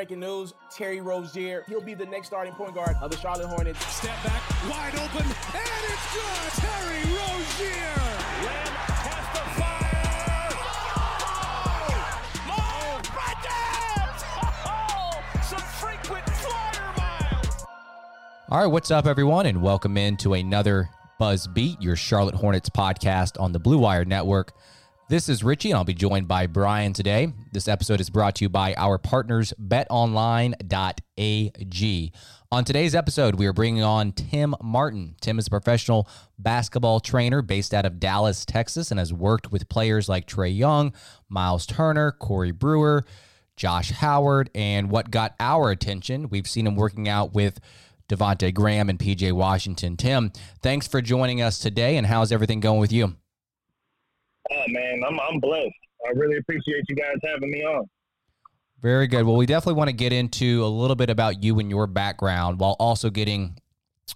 Breaking news Terry Rozier. He'll be the next starting point guard of the Charlotte Hornets. Step back, wide open, and it's good. Terry Rozier. Lamb has the fire. Oh, Mo oh, oh. Some frequent flyer miles. All right, what's up, everyone, and welcome in to another Buzz Beat, your Charlotte Hornets podcast on the Blue Wire Network. This is Richie, and I'll be joined by Brian today. This episode is brought to you by our partners, betonline.ag. On today's episode, we are bringing on Tim Martin. Tim is a professional basketball trainer based out of Dallas, Texas, and has worked with players like Trae Young, Myles Turner, Corey Brewer, Josh Howard, and what got our attention, we've seen him working out with Devonte Graham and PJ Washington. Tim, thanks for joining us today, and how's everything going with you? Oh man, I'm I'm blessed. I really appreciate you guys having me on. Very good. Well, we definitely want to get into a little bit about you and your background while also getting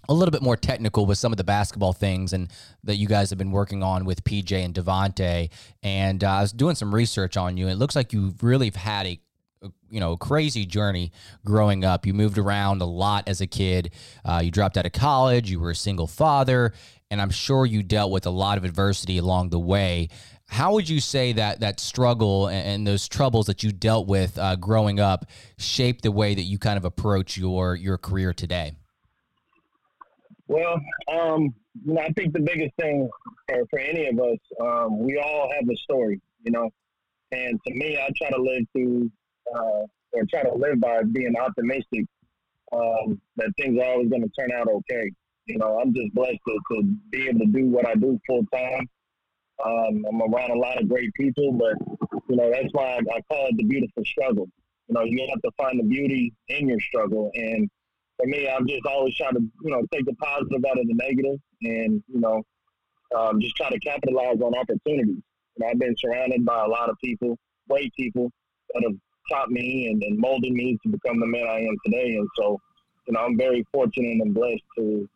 a little bit more technical with some of the basketball things and that you guys have been working on with PJ and Devonte. And uh, I was doing some research on you. And it looks like you've really had a you know, crazy journey growing up. You moved around a lot as a kid. Uh, you dropped out of college. You were a single father, and I'm sure you dealt with a lot of adversity along the way. How would you say that that struggle and, and those troubles that you dealt with uh, growing up shaped the way that you kind of approach your your career today? Well, um, you know, I think the biggest thing for, for any of us, um, we all have a story, you know, and to me, I try to live through uh, or try to live by being optimistic um, that things are always going to turn out okay. You know, I'm just blessed to, to be able to do what I do full time. Um, I'm around a lot of great people, but you know that's why I, I call it the beautiful struggle. You know, you have to find the beauty in your struggle, and for me, I'm just always trying to you know take the positive out of the negative, and you know um, just try to capitalize on opportunities. And I've been surrounded by a lot of people, great people that have taught me and, and molded me to become the man I am today. And so, you know, I'm very fortunate and blessed to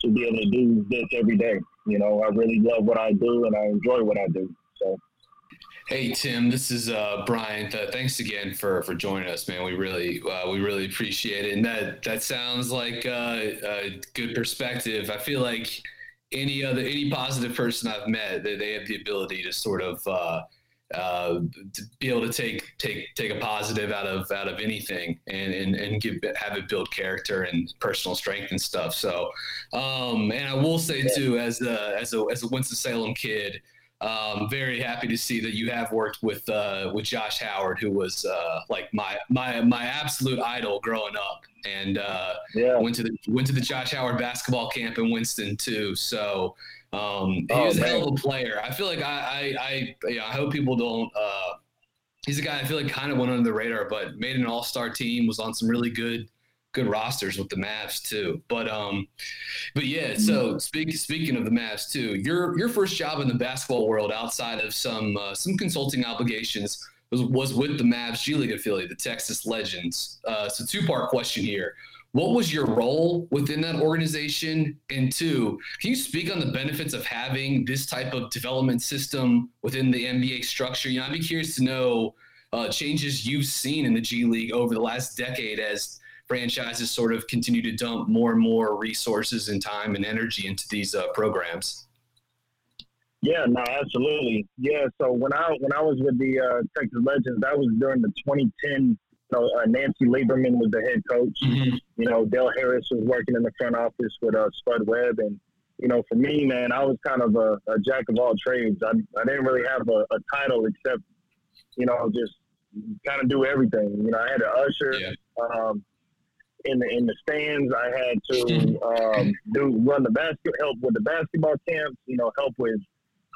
to be able to do this every day. You know, I really love what I do and I enjoy what I do. So. Hey Tim, this is uh, Brian. Uh, thanks again for for joining us, man. We really uh, we really appreciate it, and that that sounds like uh, a good perspective. I feel like any other any positive person I've met, they, they have the ability to sort of uh, to be able to take take take a positive out of out of anything and and, and give have it build character and personal strength and stuff. So, um, and I will say too, as a as a as a Winston Salem kid. Um, very happy to see that you have worked with uh, with Josh Howard, who was uh, like my my my absolute idol growing up, and uh, yeah. went to the went to the Josh Howard basketball camp in Winston too. So um, he oh, was a hell of a player. I feel like I, I, I, yeah, I hope people don't. Uh, he's a guy I feel like kind of went under the radar, but made an All Star team. Was on some really good good rosters with the Mavs too. But um, but yeah. So mm-hmm. speak, speaking of the Mavs too, your your first job in the basketball world outside of some uh, some consulting obligations was, was with the Mavs G League affiliate, the Texas Legends. Uh, so two part question here. What was your role within that organization? And two, can you speak on the benefits of having this type of development system within the NBA structure? You know, I'd be curious to know uh, changes you've seen in the G League over the last decade as franchises sort of continue to dump more and more resources and time and energy into these uh, programs. Yeah, no, absolutely. Yeah, so when I when I was with the uh, Texas Legends, that was during the 2010. Know, uh, Nancy Lieberman was the head coach. Mm-hmm. You know, Del Harris was working in the front office with uh, Spud Webb, and you know, for me, man, I was kind of a, a jack of all trades. I, I didn't really have a, a title except, you know, just kind of do everything. You know, I had to usher. Yeah. Um, in the in the stands. I had to um, do run the basket, help with the basketball camps. You know, help with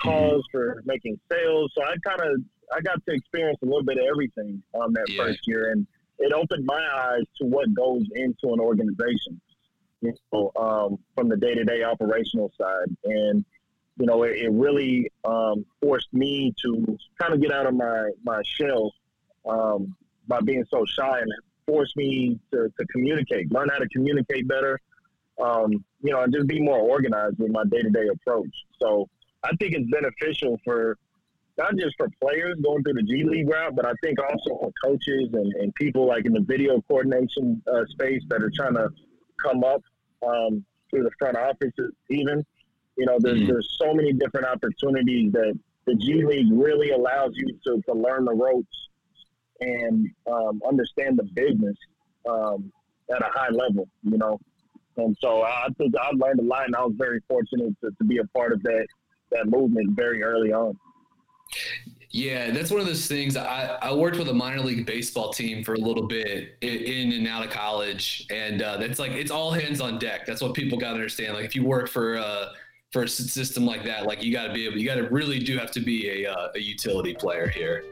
calls for making sales. So I kind of I got to experience a little bit of everything on that yeah. first year, and it opened my eyes to what goes into an organization. You know, um, from the day to day operational side, and you know, it, it really um, forced me to kind of get out of my my shell um, by being so shy and it forced me to, to communicate, learn how to communicate better, um, you know, and just be more organized with my day to day approach. So I think it's beneficial for not just for players going through the G League route, but I think also for coaches and, and people like in the video coordination uh, space that are trying to come up um, through the front offices, even. You know, there's, mm-hmm. there's so many different opportunities that the G League really allows you to, to learn the ropes and um, understand the business um, at a high level, you know. And so I think I learned a lot, and I was very fortunate to, to be a part of that that movement very early on. Yeah, that's one of those things. I, I worked with a minor league baseball team for a little bit in and out of college, and uh, that's like it's all hands on deck. That's what people got to understand. Like if you work for uh, for a system like that, like you got to be able, you got to really do have to be a, uh, a utility player here.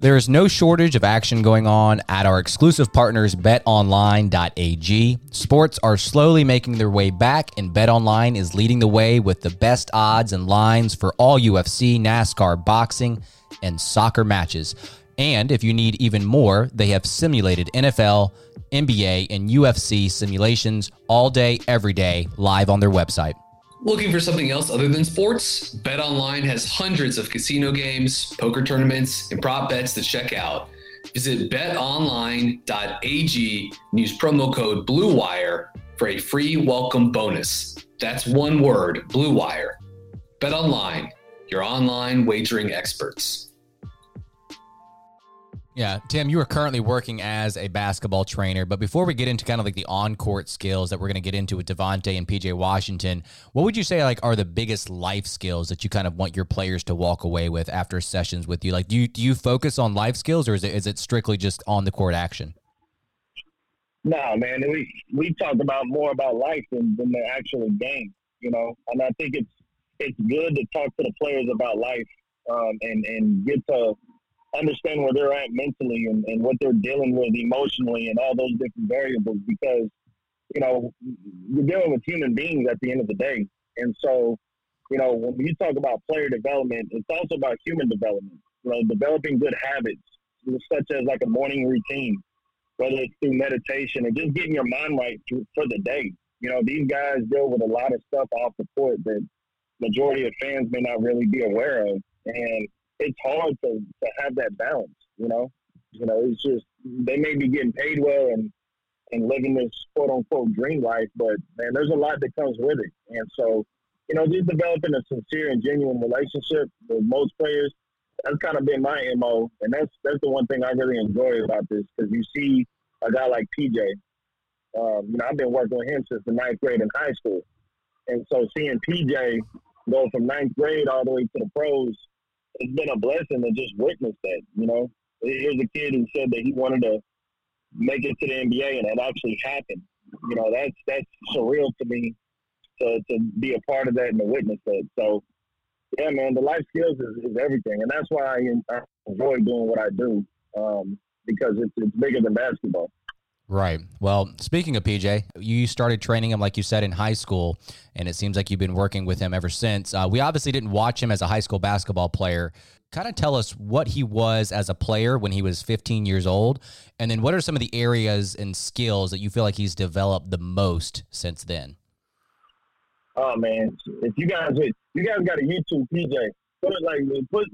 There is no shortage of action going on at our exclusive partners, betonline.ag. Sports are slowly making their way back, and betonline is leading the way with the best odds and lines for all UFC, NASCAR, boxing, and soccer matches. And if you need even more, they have simulated NFL, NBA, and UFC simulations all day, every day, live on their website. Looking for something else other than sports? BetOnline has hundreds of casino games, poker tournaments, and prop bets to check out. Visit betonline.ag and use promo code BLUEWIRE for a free welcome bonus. That's one word, BLUEWIRE. BetOnline, your online wagering experts. Yeah, Tim, you are currently working as a basketball trainer, but before we get into kind of like the on-court skills that we're going to get into with Devonte and PJ Washington, what would you say like are the biggest life skills that you kind of want your players to walk away with after sessions with you? Like, do you do you focus on life skills, or is it is it strictly just on the court action? No, man, we we talked about more about life than, than the actual game, you know, and I think it's it's good to talk to the players about life um, and and get to understand where they're at mentally and, and what they're dealing with emotionally and all those different variables because, you know, you're dealing with human beings at the end of the day. And so, you know, when you talk about player development, it's also about human development, you know, developing good habits, such as like a morning routine, whether it's through meditation or just getting your mind right for the day. You know, these guys deal with a lot of stuff off the court that majority of fans may not really be aware of. And it's hard to, to have that balance, you know. You know, it's just they may be getting paid well and and living this quote unquote dream life, but man, there's a lot that comes with it. And so, you know, just developing a sincere and genuine relationship with most players, that's kind of been my MO. And that's that's the one thing I really enjoy about this because you see a guy like PJ. Um, you know, I've been working with him since the ninth grade in high school. And so seeing PJ go from ninth grade all the way to the pros it's been a blessing to just witness that. You know, here's a kid who said that he wanted to make it to the NBA, and it actually happened. You know, that's that's surreal to me to to be a part of that and to witness that. So, yeah, man, the life skills is, is everything, and that's why I, I enjoy doing what I do um, because it's it's bigger than basketball. Right. Well, speaking of PJ, you started training him, like you said, in high school, and it seems like you've been working with him ever since. Uh, we obviously didn't watch him as a high school basketball player. Kind of tell us what he was as a player when he was 15 years old, and then what are some of the areas and skills that you feel like he's developed the most since then? Oh man, if you guys you guys got a YouTube PJ, put it like put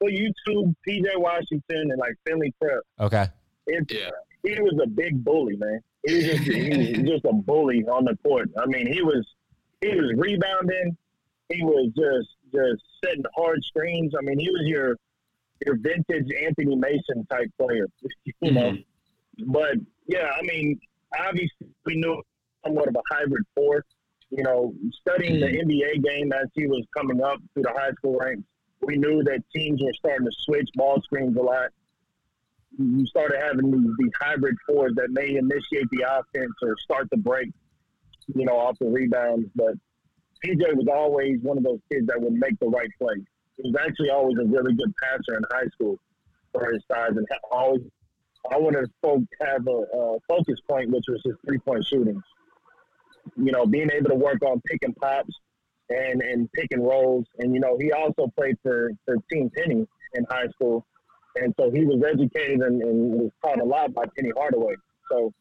put YouTube PJ Washington and like Findlay Prep. Okay. It's, yeah. He was a big bully, man. He was just he was just a bully on the court. I mean, he was he was rebounding. He was just just setting hard screens. I mean, he was your your vintage Anthony Mason type player, you know. Mm-hmm. But yeah, I mean, obviously we knew somewhat of a hybrid force. You know, studying the mm-hmm. NBA game as he was coming up through the high school ranks, we knew that teams were starting to switch ball screens a lot. You started having these, these hybrid fours that may initiate the offense or start the break, you know, off the rebounds. But PJ was always one of those kids that would make the right play. He was actually always a really good passer in high school for his size, and always I wanted to have a, a focus point, which was his three point shooting. You know, being able to work on pick and pops and and pick and rolls, and you know, he also played for for Team Penny in high school, and so he was educated and, and was taught a lot by Penny Hardaway. So,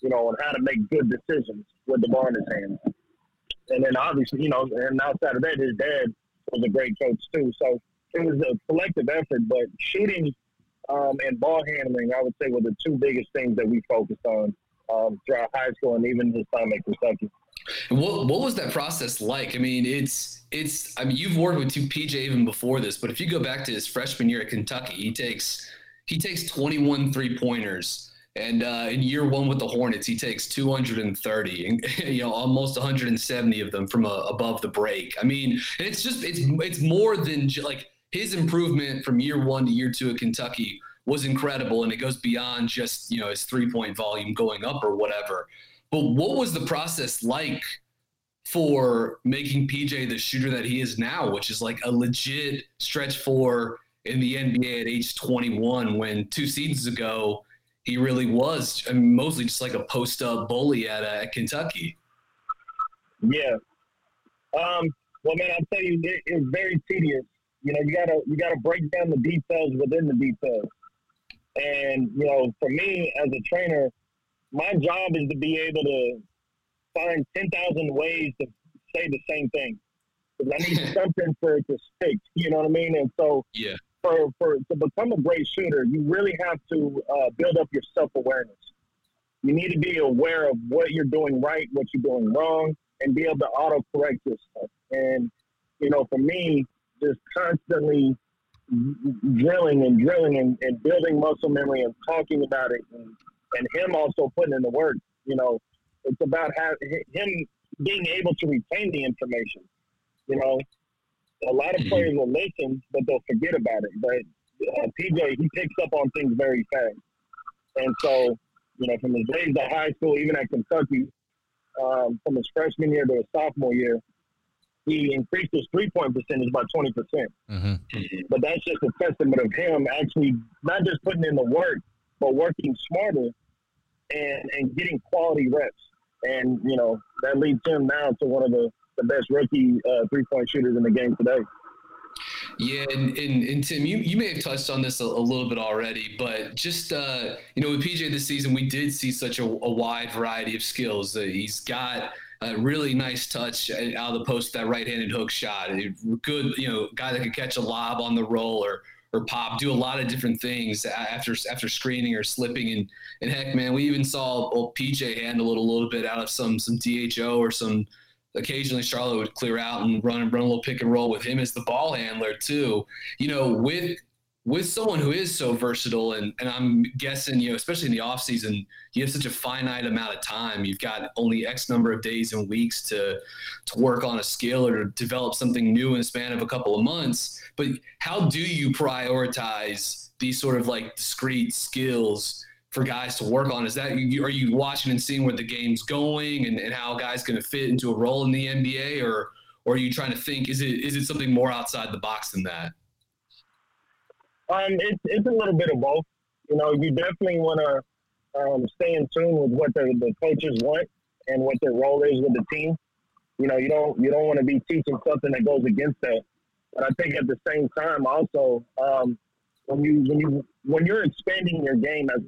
you know, on how to make good decisions with the ball in his hands and then obviously, you know, and outside of that, his dad was a great coach too. So it was a collective effort. But shooting um, and ball handling, I would say, were the two biggest things that we focused on um, throughout high school and even his time at Kentucky. What what was that process like? I mean, it's it's. I mean, you've worked with two PJ even before this, but if you go back to his freshman year at Kentucky, he takes he takes 21 three pointers and uh, in year one with the Hornets, he takes 230, and you know almost 170 of them from uh, above the break. I mean, it's just it's it's more than like his improvement from year one to year two at Kentucky was incredible, and it goes beyond just you know his three point volume going up or whatever. But what was the process like for making PJ the shooter that he is now, which is like a legit stretch four in the NBA at age 21, when two seasons ago he really was I mean, mostly just like a post up bully at, uh, at Kentucky. Yeah. Um, well, man, I'll tell you, it, it's very tedious. You know, you gotta you gotta break down the details within the details. And you know, for me as a trainer, my job is to be able to find ten thousand ways to say the same thing because I need something for it to stick. You know what I mean? And so, yeah, for, for to become a great shooter, you really have to uh, build up your self awareness. You need to be aware of what you're doing right, what you're doing wrong, and be able to auto correct yourself. And you know, for me, just constantly drilling and drilling and, and building muscle memory and talking about it, and, and him also putting in the work. You know, it's about have, him being able to retain the information. You know, a lot of mm-hmm. players will listen, but they'll forget about it. But uh, PJ, he picks up on things very fast. And so, you know, from his days at high school, even at Kentucky, um, from his freshman year to his sophomore year, he increased his three point percentage by 20%. percent mm-hmm. But that's just a testament of him actually not just putting in the work, but working smarter and, and getting quality reps. And, you know, that leads him now to one of the the best rookie uh, three point shooters in the game today. Yeah, and, and, and, Tim, you, you may have touched on this a, a little bit already, but just uh, you know, with PJ this season, we did see such a, a wide variety of skills. Uh, he's got a really nice touch out of the post, that right-handed hook shot. Good, you know, guy that could catch a lob on the roll or or pop, do a lot of different things after after screening or slipping. And and heck, man, we even saw old PJ handle it a little bit out of some some DHO or some occasionally Charlotte would clear out and run and run a little pick and roll with him as the ball handler too. You know, with with someone who is so versatile and, and I'm guessing, you know, especially in the off season, you have such a finite amount of time. You've got only X number of days and weeks to to work on a skill or to develop something new in a span of a couple of months. But how do you prioritize these sort of like discrete skills for guys to work on? Is that are you watching and seeing where the game's going and, and how guys going to fit into a role in the NBA, or or are you trying to think is it is it something more outside the box than that? Um, it's it's a little bit of both. You know, you definitely want to um, stay in tune with what the, the coaches want and what their role is with the team. You know, you don't you don't want to be teaching something that goes against that. But I think at the same time, also um, when you when you when you're expanding your game as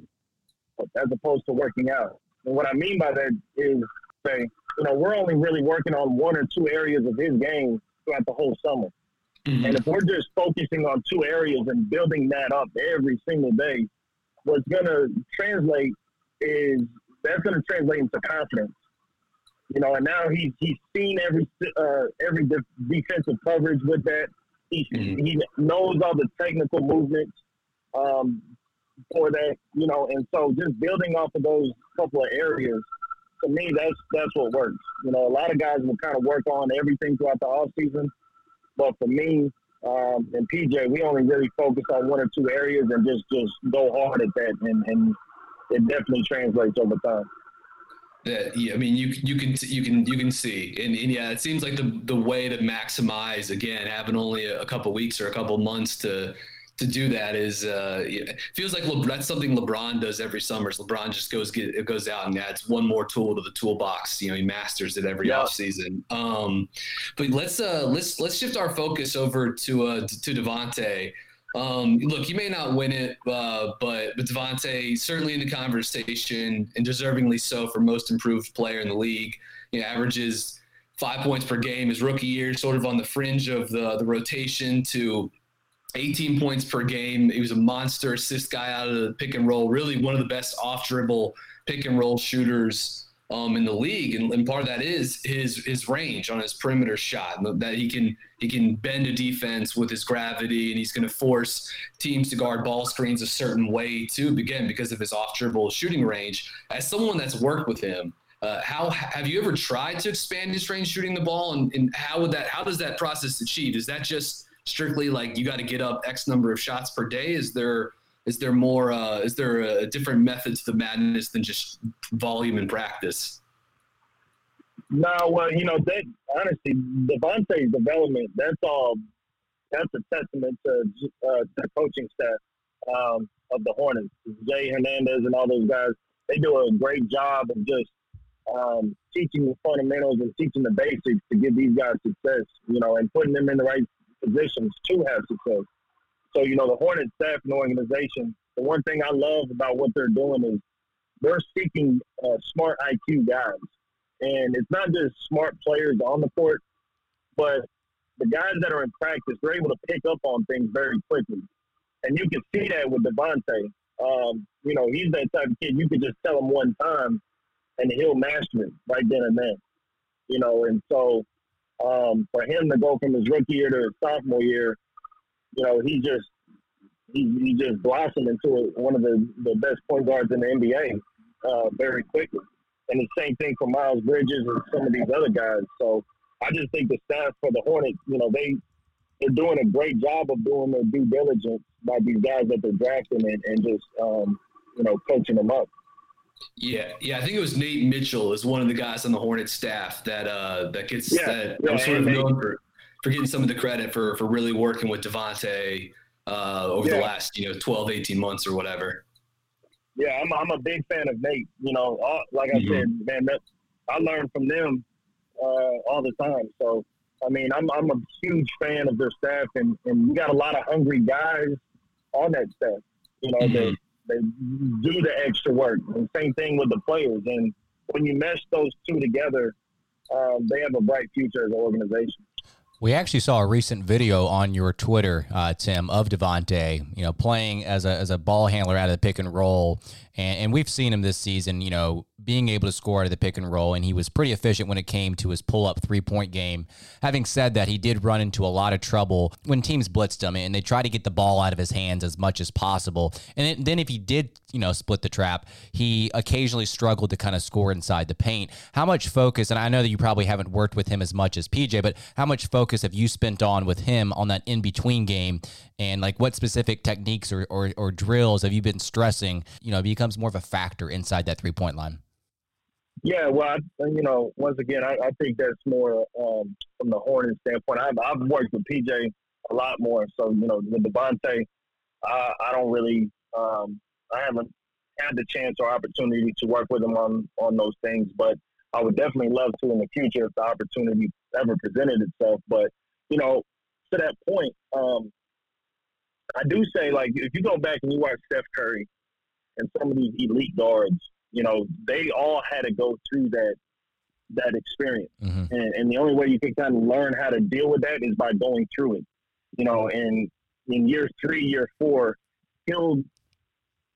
as opposed to working out, and what I mean by that is, say, you know, we're only really working on one or two areas of his game throughout the whole summer. Mm-hmm. And if we're just focusing on two areas and building that up every single day, what's going to translate is that's going to translate into confidence. You know, and now he's he's seen every uh, every de- defensive coverage with that. He mm-hmm. he knows all the technical movements um, for that. You know, and so just building off of those couple of areas, to me, that's that's what works. You know, a lot of guys will kind of work on everything throughout the off season, but for me um, and PJ, we only really focus on one or two areas and just just go hard at that, and, and it definitely translates over time. Yeah, yeah, I mean, you you can you can you can see, and, and, yeah, it seems like the the way to maximize again having only a, a couple weeks or a couple months to to do that is uh, feels like Le- that's something LeBron does every summer. LeBron just goes get goes out and adds one more tool to the toolbox. You know, he masters it every yeah. offseason. Um, but let's uh, let's let's shift our focus over to uh, to Devonte. Um, look, he may not win it, uh, but but Devonte certainly in the conversation and deservingly so for most improved player in the league. You know, averages five points per game his rookie year, sort of on the fringe of the the rotation to 18 points per game. He was a monster assist guy out of the pick and roll. Really one of the best off dribble pick and roll shooters um, in the league, and, and, part of that is his his range on his perimeter shot. That he can he can bend a defense with his gravity, and he's going to force teams to guard ball screens a certain way too. Again, because of his off dribble shooting range. As someone that's worked with him, uh, how have you ever tried to expand his range shooting the ball, and, and how would that how does that process achieve? Is that just strictly like you got to get up X number of shots per day? Is there is there more uh, is there a different method to the madness than just volume and practice? No, well, you know, that honestly, Devonte's development, that's all that's a testament to uh, the coaching staff um, of the Hornets. Jay Hernandez and all those guys, they do a great job of just um, teaching the fundamentals and teaching the basics to give these guys success, you know, and putting them in the right positions to have success. So, you know, the Hornet staff and organization, the one thing I love about what they're doing is they're seeking uh, smart IQ guys. And it's not just smart players on the court, but the guys that are in practice, they're able to pick up on things very quickly. And you can see that with Devonte. Um, you know, he's that type of kid you can just tell him one time and he'll master it right then and there. You know, and so um, for him to go from his rookie year to his sophomore year, you know, he just he, he just blossomed into one of the, the best point guards in the NBA uh, very quickly. And the same thing for Miles Bridges and some of these other guys. So I just think the staff for the Hornets, you know, they they're doing a great job of doing their due diligence by these guys that they're drafting and, and just um, you know coaching them up. Yeah, yeah, I think it was Nate Mitchell is one of the guys on the Hornet staff that uh that gets yeah, that yeah, I'm sort of known for, for getting some of the credit for for really working with Devonte uh, over yeah. the last you know 12, 18 months or whatever. Yeah, I'm I'm a big fan of Nate. You know, all, like I mm-hmm. said, man, that, I learn from them uh, all the time. So I mean, I'm I'm a huge fan of their staff, and and we got a lot of hungry guys on that staff. You know, mm-hmm they do the extra work. And same thing with the players. And when you mesh those two together, um, they have a bright future as an organization. We actually saw a recent video on your Twitter, uh, Tim, of Devonte, you know, playing as a, as a ball handler out of the pick and roll. And, and we've seen him this season, you know, being able to score out of the pick and roll, and he was pretty efficient when it came to his pull up three point game. Having said that, he did run into a lot of trouble when teams blitzed him and they tried to get the ball out of his hands as much as possible. And then if he did, you know, split the trap, he occasionally struggled to kind of score inside the paint. How much focus, and I know that you probably haven't worked with him as much as PJ, but how much focus have you spent on with him on that in between game? And like what specific techniques or, or, or drills have you been stressing, you know, becomes more of a factor inside that three point line? Yeah, well, I, you know, once again, I, I think that's more um, from the Hornets standpoint. I've, I've worked with PJ a lot more, so you know, with Devonte, I, I don't really, um, I haven't had the chance or opportunity to work with him on on those things. But I would definitely love to in the future if the opportunity ever presented itself. But you know, to that point, um, I do say like if you go back and you watch Steph Curry and some of these elite guards, you know, they all had to go through that that experience. Mm-hmm. And, and the only way you can kind of learn how to deal with that is by going through it. You know, and in year three, year four, he'll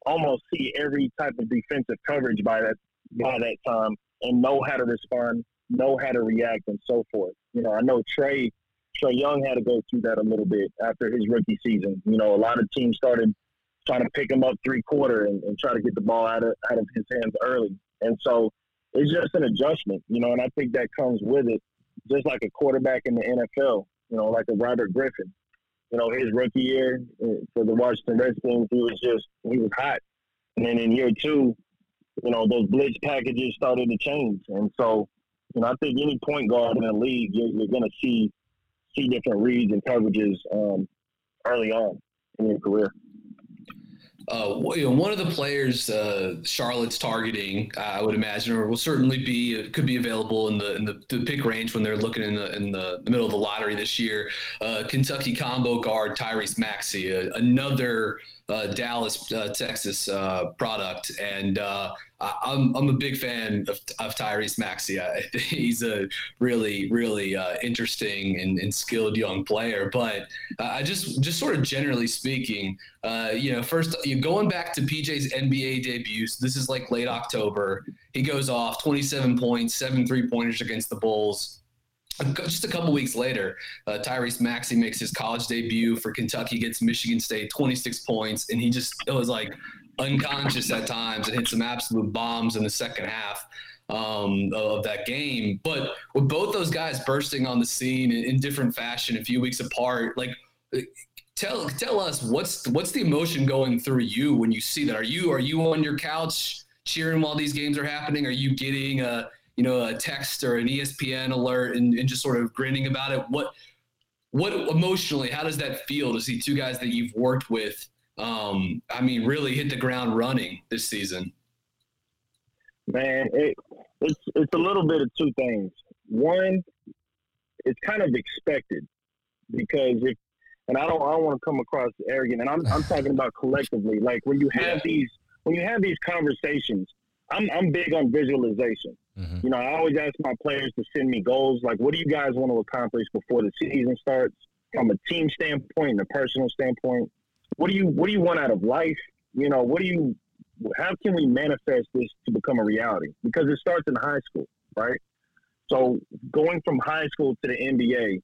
almost see every type of defensive coverage by that by that time and know how to respond, know how to react, and so forth. You know, I know Trey Trae Young had to go through that a little bit after his rookie season. You know, a lot of teams started trying to pick him up three quarter and, and try to get the ball out of out of his hands early, and so it's just an adjustment. You know, and I think that comes with it, just like a quarterback in the NFL. You know, like a Robert Griffin. You know, his rookie year uh, for the Washington Redskins, he was just he was hot, and then in year two, you know, those blitz packages started to change, and so you know, I think any point guard in the league, you're, you're going to see see different reads and coverages um, early on in your career. Uh, you know, one of the players uh, Charlotte's targeting, I would imagine, or will certainly be could be available in the in the, the pick range when they're looking in the in the, the middle of the lottery this year. Uh, Kentucky combo guard Tyrese Maxey, another uh, Dallas, uh, Texas uh, product, and uh, I'm I'm a big fan of, of Tyrese Maxey. he's a really really uh, interesting and, and, skilled young player. But I just just sort of generally speaking, uh, you know, first you going back to PJ's NBA debuts. This is like late October. He goes off 27 points, seven three pointers against the Bulls just a couple weeks later, uh, Tyrese Maxey makes his college debut for Kentucky against Michigan State, 26 points, and he just it was like unconscious at times and hit some absolute bombs in the second half um, of that game. But with both those guys bursting on the scene in, in different fashion, a few weeks apart, like tell tell us what's what's the emotion going through you when you see that? Are you are you on your couch cheering while these games are happening? Are you getting a you know, a text or an ESPN alert and, and just sort of grinning about it. What, what emotionally, how does that feel to see two guys that you've worked with? Um, I mean, really hit the ground running this season. Man, it, it's it's a little bit of two things. One, it's kind of expected because if and I don't I don't want to come across arrogant, and I'm I'm talking about collectively. Like when you have yeah. these when you have these conversations, I'm I'm big on visualization. Mm-hmm. You know, I always ask my players to send me goals. Like, what do you guys want to accomplish before the season starts? From a team standpoint and a personal standpoint, what do you what do you want out of life? You know, what do you how can we manifest this to become a reality? Because it starts in high school, right? So going from high school to the NBA,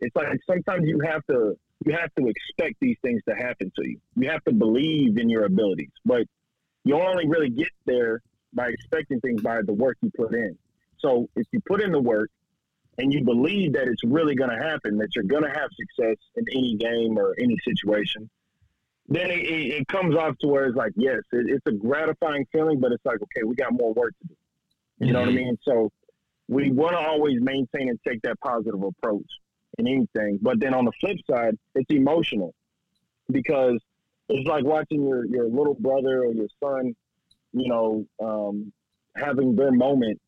it's like sometimes you have to you have to expect these things to happen to you. You have to believe in your abilities, but you only really get there by expecting things by the work you put in. So if you put in the work and you believe that it's really going to happen, that you're going to have success in any game or any situation, then it, it, it, comes off to where it's like, yes, it, it's a gratifying feeling, but it's like, okay, we got more work to do. You mm-hmm. know what I mm-hmm. mean? So we want to always maintain and take that positive approach in anything. But then on the flip side, it's emotional because it's like watching your, your little brother or your son you know, um, having their moment,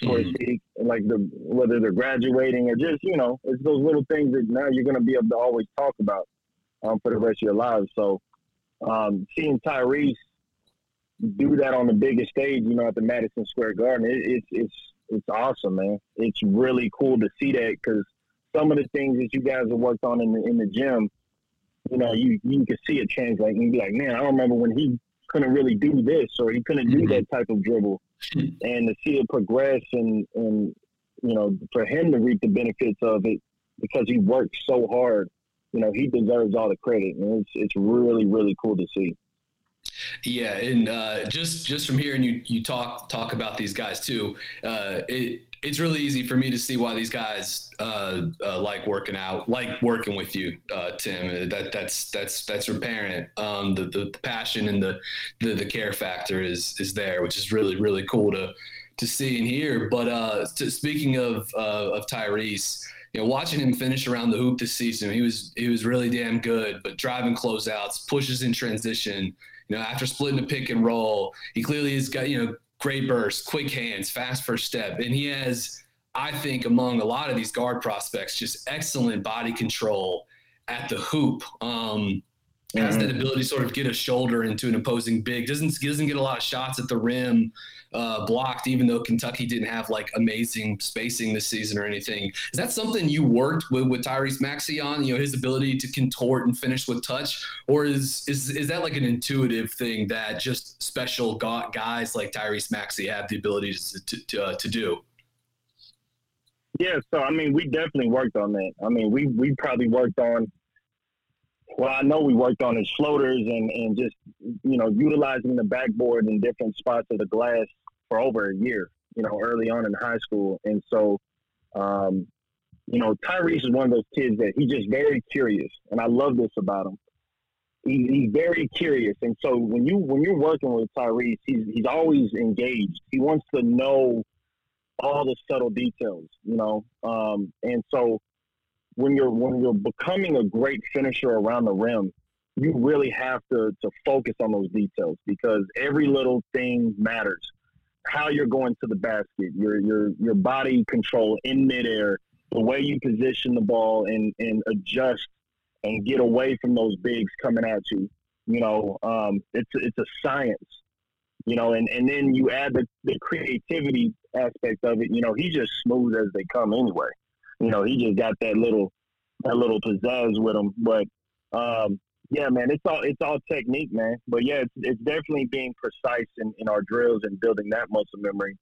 so mm-hmm. to speak, like the whether they're graduating or just you know, it's those little things that now you're going to be able to always talk about um, for the rest of your lives. So um, seeing Tyrese do that on the biggest stage, you know, at the Madison Square Garden, it, it's it's it's awesome, man. It's really cool to see that because some of the things that you guys have worked on in the in the gym, you know, you you can see it translate and be like, man, I remember when he couldn't really do this or he couldn't do mm-hmm. that type of dribble. And to see it progress and, and, you know, for him to reap the benefits of it because he worked so hard, you know, he deserves all the credit. And it's, it's really, really cool to see. Yeah, and uh, just just from hearing you you talk talk about these guys too, uh, it it's really easy for me to see why these guys uh, uh, like working out, like working with you, uh, Tim. That that's that's that's apparent. Um, the, the, the passion and the, the the care factor is is there, which is really really cool to to see and hear. But uh, to, speaking of uh, of Tyrese, you know, watching him finish around the hoop this season, he was he was really damn good. But driving closeouts, pushes in transition. You know, after splitting a pick and roll, he clearly has got you know great burst, quick hands, fast first step, and he has, I think, among a lot of these guard prospects, just excellent body control at the hoop. Um, has that ability to sort of get a shoulder into an opposing big. Doesn't doesn't get a lot of shots at the rim uh, blocked, even though Kentucky didn't have like amazing spacing this season or anything. Is that something you worked with, with Tyrese Maxey on? You know, his ability to contort and finish with touch, or is is is that like an intuitive thing that just special guys like Tyrese Maxey have the ability to to, uh, to do? Yeah, so I mean, we definitely worked on that. I mean, we we probably worked on well, I know we worked on his floaters and, and just, you know, utilizing the backboard in different spots of the glass for over a year, you know, early on in high school. And so, um, you know, Tyrese is one of those kids that he's just very curious. And I love this about him. He, he's very curious. And so when you, when you're working with Tyrese, he's, he's always engaged. He wants to know all the subtle details, you know? Um, and so, when you're when you're becoming a great finisher around the rim, you really have to to focus on those details because every little thing matters. How you're going to the basket, your your your body control in midair, the way you position the ball and and adjust and get away from those bigs coming at you. You know, um, it's it's a science. You know, and, and then you add the, the creativity aspect of it. You know, he's just smooth as they come anyway you know, he just got that little that little pizzazz with him. But um, yeah, man, it's all it's all technique, man. But yeah, it's, it's definitely being precise in, in our drills and building that muscle memory.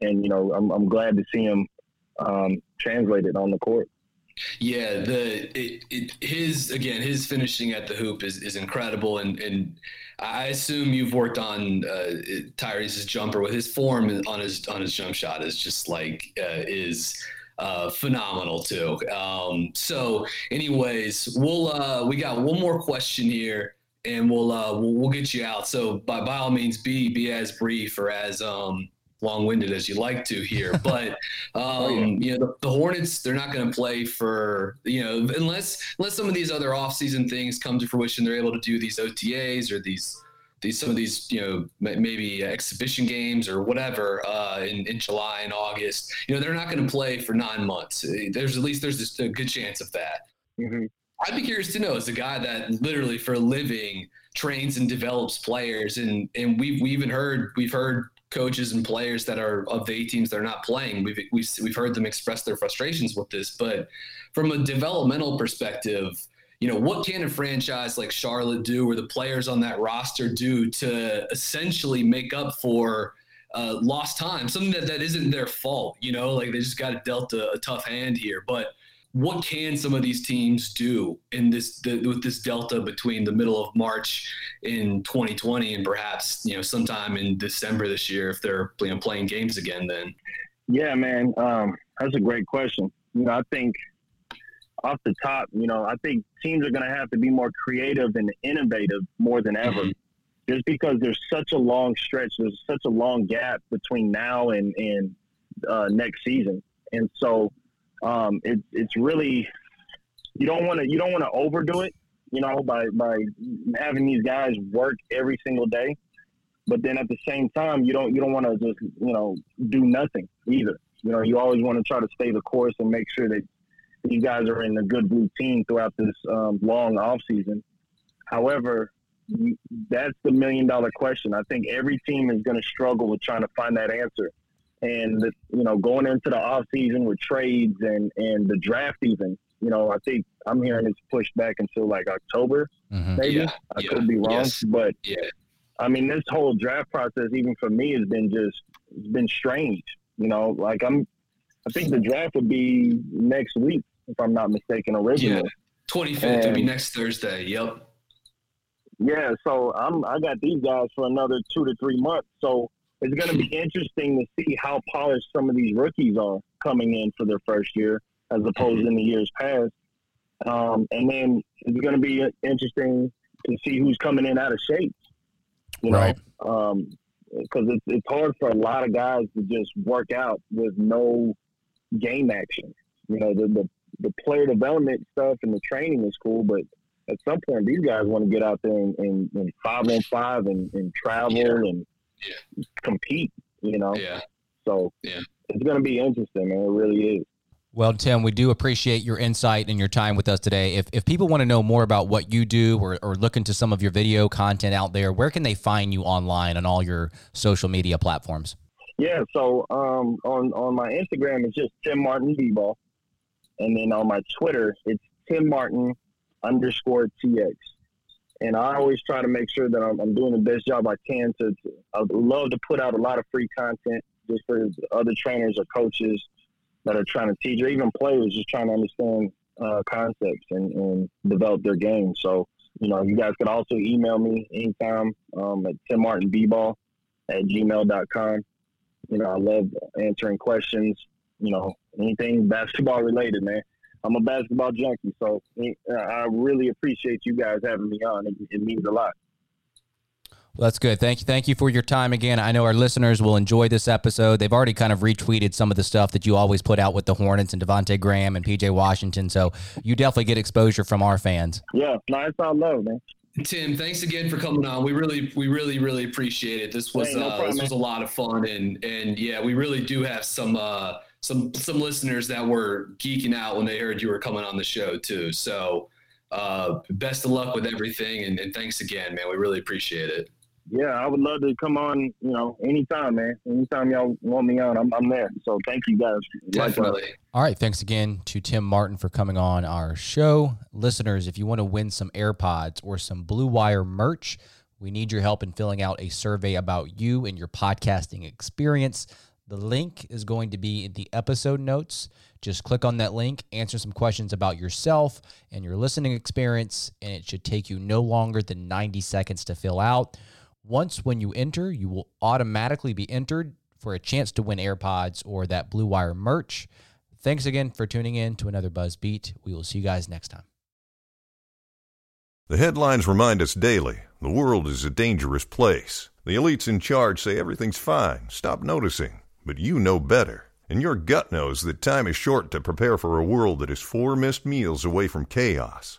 And you know, I'm I'm glad to see him um, translated on the court. Yeah, the it, it, his again his finishing at the hoop is, is incredible, and and I assume you've worked on uh, Tyrese's jumper with his form on his on his jump shot is just like uh, is uh, phenomenal too. Um, so, anyways, we'll uh, we got one more question here, and we'll uh, we'll, we'll get you out. So, by by all means, be be as brief or as um, long-winded as you like to here but um, oh, yeah. you know the, the, hornets they're not going to play for you know unless unless some of these other off-season things come to fruition they're able to do these otas or these these some of these you know maybe exhibition games or whatever uh, in, in July and August. You know they're not going to play for nine months. There's at least there's just a good chance of that. Mm-hmm. I'd be curious to know as a guy that literally for a living trains and develops players, and and we've we even heard we've heard coaches and players that are of the eight teams that are not playing. We've, we've we've heard them express their frustrations with this, but from a developmental perspective you know, what can a franchise like Charlotte do or the players on that roster do to essentially make up for uh, lost time, something that, that isn't their fault, you know, like they just got dealt a, a tough hand here. But what can some of these teams do in this the, with this delta between the middle of March in 2020 and perhaps you know sometime in December this year if they're you know, playing games again? Then, yeah, man, um, that's a great question. You know, I think off the top, you know, I think teams are going to have to be more creative and innovative more than ever. Mm-hmm. Just because there's such a long stretch, there's such a long gap between now and and uh, next season, and so um, it's it's really you don't want to you don't want to overdo it, you know, by by having these guys work every single day, but then at the same time, you don't you don't want to just you know do nothing either. You know, you always want to try to stay the course and make sure that you guys are in a good routine throughout this um, long off season. However, that's the million dollar question. I think every team is going to struggle with trying to find that answer. And you know, going into the off season with trades and and the draft, even you know, I think I'm hearing it's pushed back until like October, mm-hmm. maybe. Yeah, I yeah, could be wrong, yes, but yeah. I mean, this whole draft process, even for me, has been just it's been strange. You know, like I'm I think the draft would be next week, if I'm not mistaken, originally. Yeah, 25th would be next Thursday. Yep. Yeah, so I'm I got these guys for another two to three months. So it's going to be interesting to see how polished some of these rookies are coming in for their first year, as opposed to in the years past. Um, and then it's going to be interesting to see who's coming in out of shape. You know, right. um, because it's it's hard for a lot of guys to just work out with no game action. You know, the, the the player development stuff and the training is cool, but at some point these guys want to get out there and, and, and five on five and, and travel Yeah. and Yeah. compete. You know, Yeah. so Yeah. it's going to be interesting, man. It really is. Well, Tim, we do appreciate your insight and your time with us today. If, if people want to know more about what you do or, or look into some of your video content out there, where can they find you online on all your social media platforms? Yeah, so um, on on my Instagram it's just Tim Martin B-ball, and then on my Twitter it's Tim Martin underscore TX. And I always try to make sure that I'm, I'm doing the best job I can. To, to I love to put out a lot of free content just for other trainers or coaches that are trying to teach, or even players just trying to understand uh, concepts and, and develop their game. So you know, you guys could also email me anytime um, at Tim Martin B-ball at gmail.com you know, I love answering questions. You know, anything basketball related, man. I'm a basketball junkie, so uh, I really appreciate you guys having me on. It, it means a lot. Well, that's good. Thank you. Thank you for your time again. I know our listeners will enjoy this episode. They've already kind of retweeted some of the stuff that you always put out with the Hornets and Devonte Graham and PJ Washington. So you definitely get exposure from our fans. Yeah, no, it's all love, man. Tim, thanks again for coming on. We really, we really, really appreciate it. This was Hey, no uh, problem, this was a lot of fun, and and yeah, we really do have some uh, some some listeners that were geeking out when they heard you were coming on the show too. So, uh, best of luck with everything, and, and thanks again, man. We really appreciate it. Yeah, I would love to come on, you know, anytime, man. Anytime y'all want me on, I'm, I'm there. So thank you guys. Likewise. Definitely. All right. Thanks again to Tim Martin for coming on our show. Listeners, if you want to win some AirPods or some Blue Wire merch, we need your help in filling out a survey about you and your podcasting experience. The link is going to be in the episode notes. Just click on that link, answer some questions about yourself and your listening experience, and it should take you no longer than 90 seconds to fill out. Once when you enter, you will automatically be entered for a chance to win AirPods or that Blue Wire merch. Thanks again for tuning in to another Buzz Beat. We will see you guys next time. The headlines remind us daily the world is a dangerous place. The elites in charge say everything's fine, stop noticing. But you know better. And your gut knows that time is short to prepare for a world that is four missed meals away from chaos.